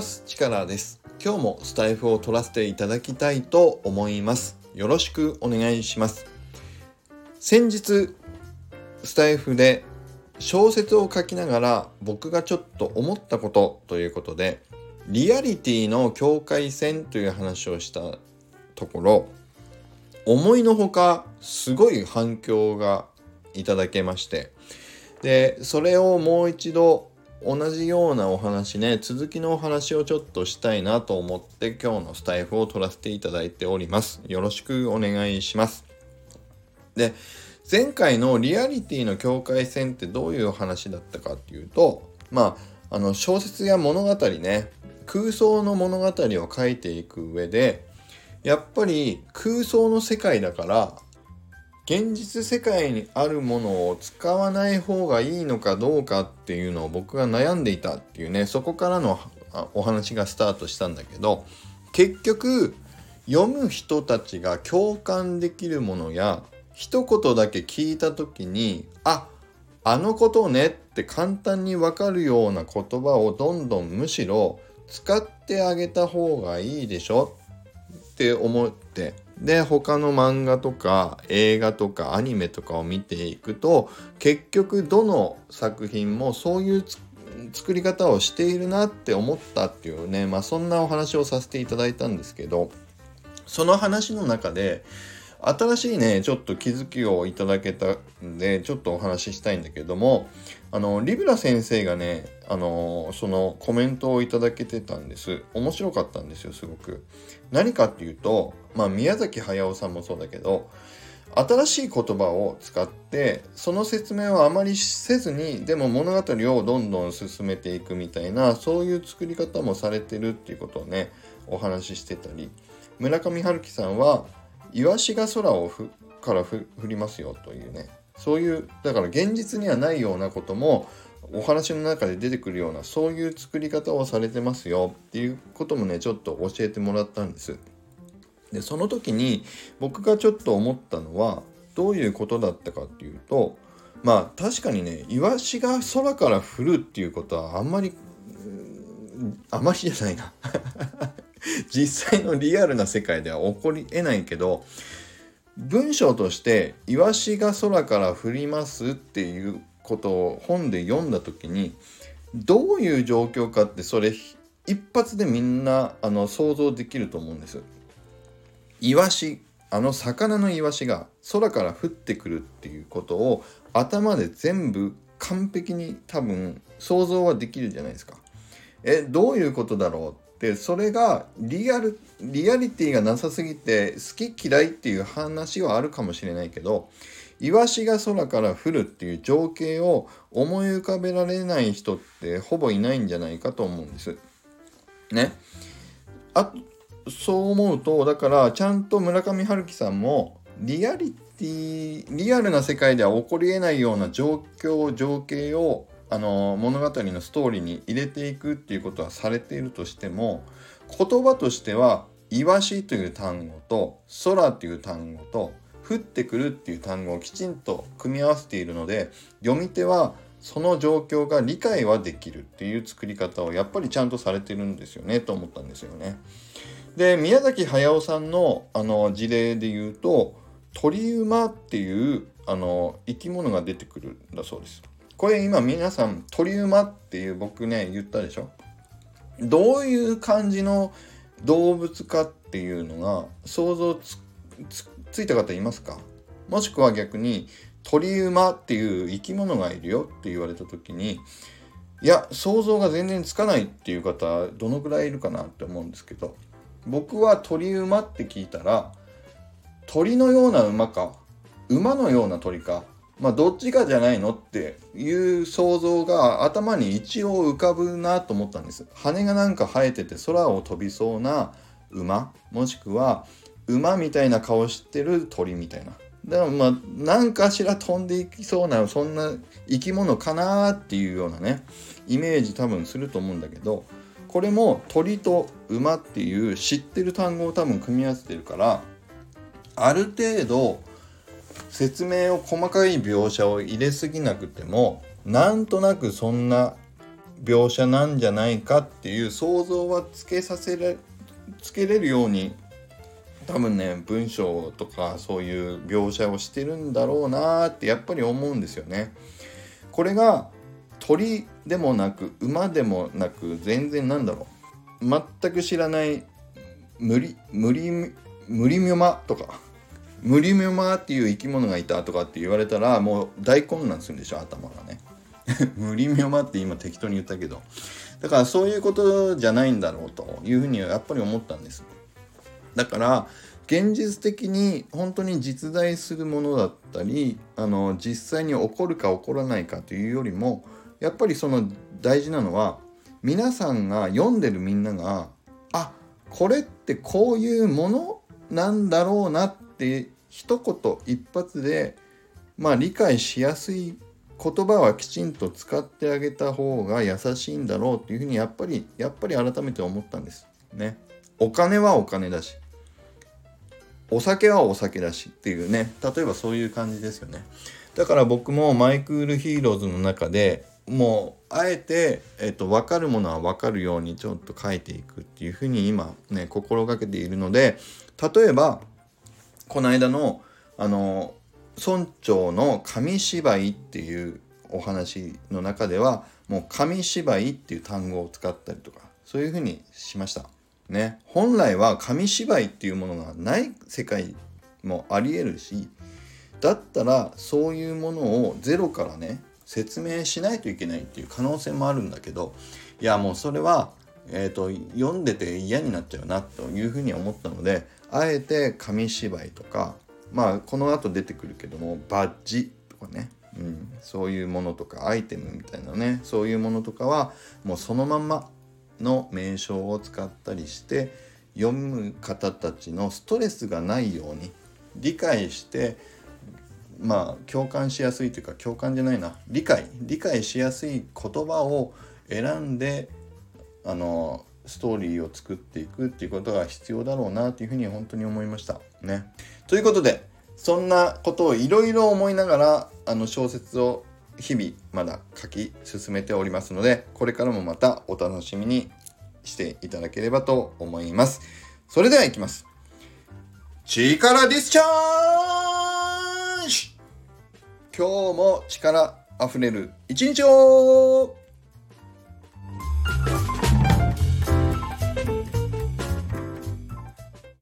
ます。力です。今日もスタイフを取らせていただきたいと思います。よろしくお願いします。先日スタイフで小説を書きながら僕がちょっと思ったことということでリアリティの境界線という話をしたところ思いのほかすごい反響がいただけましてでそれをもう一度同じようなお話ね続きのお話をちょっとしたいなと思って今日のスタイフを取らせていただいております。よろしくお願いします。で前回のリアリティの境界線ってどういう話だったかっていうとまああの小説や物語ね空想の物語を書いていく上でやっぱり空想の世界だから現実世界にあるものを使わない方がいいのかどうかっていうのを僕が悩んでいたっていうねそこからのお話がスタートしたんだけど結局読む人たちが共感できるものや一言だけ聞いた時にああのことねって簡単にわかるような言葉をどんどんむしろ使ってあげた方がいいでしょって思ってで他の漫画とか映画とかアニメとかを見ていくと結局どの作品もそういう作り方をしているなって思ったっていうねまあそんなお話をさせていただいたんですけどその話の中で新しいねちょっと気づきをいただけたんでちょっとお話ししたいんだけどもあのリブラ先生がねあのそのコメントをいただけてたんです。面白かったんですよすごく。何かっていうとまあ宮崎駿さんもそうだけど新しい言葉を使ってその説明をあまりせずにでも物語をどんどん進めていくみたいなそういう作り方もされてるっていうことをねお話ししてたり村上春樹さんはイワシが空をふから降りますよというねそういうだから現実にはないようなこともお話の中で出てくるようなそういう作り方をされてますよっていうこともねちょっと教えてもらったんです。でその時に僕がちょっと思ったのはどういうことだったかっていうとまあ確かにねイワシが空から降るっていうことはあんまりあまりじゃないな 実際のリアルな世界では起こりえないけど文章として「イワシが空から降ります」っていうことを本で読んだ時にどういう状況かってそれ一発でみんなあの想像できると思うんです。イワシあの魚のイワシが空から降ってくるっていうことを頭で全部完璧に多分想像はできるじゃないですか。えどういうことだろうでそれがリアルリアリティがなさすぎて好き嫌いっていう話はあるかもしれないけどイワシが空から降るっていう情景を思い浮かべられない人ってほぼいないんじゃないかと思うんです。ね。あそう思うとだからちゃんと村上春樹さんもリアリティリアルな世界では起こりえないような状況情景をあの物語のストーリーに入れていくっていうことはされているとしても言葉としては「イワシ」という単語と「空」という単語と「降ってくる」っていう単語をきちんと組み合わせているので読み手はその状況が理解はできるっていう作り方をやっぱりちゃんとされてるんですよねと思ったんですよね。で宮崎駿さんのあの事例で言うと鳥馬っていうあの生き物が出てくるんだそうです。これ今皆さん鳥馬っていう僕ね言ったでしょ？どういう感じの動物かっていうのが想像ついた方いますか？もしくは逆に鳥馬っていう生き物がいるよって言われた時にいや想像が全然つかないっていう方どのぐらいいるかなって思うんですけど。僕は鳥馬って聞いたら鳥のような馬か馬のような鳥かまあどっちかじゃないのっていう想像が頭に一応浮かぶなと思ったんです。羽がなんか生えてて空を飛びそうな馬もしくは馬みたいな顔してる鳥みたいな。でもまあ何かしら飛んでいきそうなそんな生き物かなっていうようなねイメージ多分すると思うんだけどこれも鳥と馬っていう知ってる単語を多分組み合わせてるからある程度説明を細かい描写を入れすぎなくてもなんとなくそんな描写なんじゃないかっていう想像はつけさせれつけれるように多分ね文章とかそういう描写をしてるんだろうなってやっぱり思うんですよね。これが鳥でもなく馬でもなく全然なんだろう全く知らない無理無理無理ミョマとか無理ミョマっていう生き物がいたとかって言われたらもう大混乱するんでしょ頭がね。無理ミョマって今適当に言ったけどだからそういうことじゃないんだろうというふうにはやっぱり思ったんです。だから現実的に本当に実在するものだったりあの実際に起こるか起こらないかというよりもやっぱりその大事なのは皆さんが読んでるみんながあこれってこういうものなんだろうなって一言一発でまあ理解しやすい言葉はきちんと使ってあげた方が優しいんだろうっていうふうにやっぱりやっぱり改めて思ったんです。ね。お金はお金だし。お酒はお酒だしっていうね。例えばそういう感じですよね。だから僕も My Cool Heroes の中でもうあえて、えっと、分かるものは分かるようにちょっと書いていくっていうふうに今ね心がけているので例えばこの間のあの村長の紙芝居っていうお話の中ではもう紙芝居っていう単語を使ったりとかそういうふうにしました。ね、本来は紙芝居っていうものがない世界もありえるしだったらそういうものをゼロからね説明しないといけないっていう可能性もあるんだけどいやもうそれは、えーと、読んでて嫌になっちゃうなというふうに思ったのであえて紙芝居とかまあこの後出てくるけどもバッジとかね、うん、そういうものとかアイテムみたいなねそういうものとかはもうそのまんまの名称を使ったりして読む方たちのストレスがないように理解してまあ共感しやすいというか共感じゃないな。理解理解しやすい言葉を選んであのストーリーを作っていくっていうことが必要だろうなというふうに本当に思いました。ね。ということでそんなことをいろいろ思いながらあの小説を日々まだ書き進めておりますのでこれからもまたお楽しみにしていただければと思います。それではいきます。力ディスチャー今日も力あふれる一日を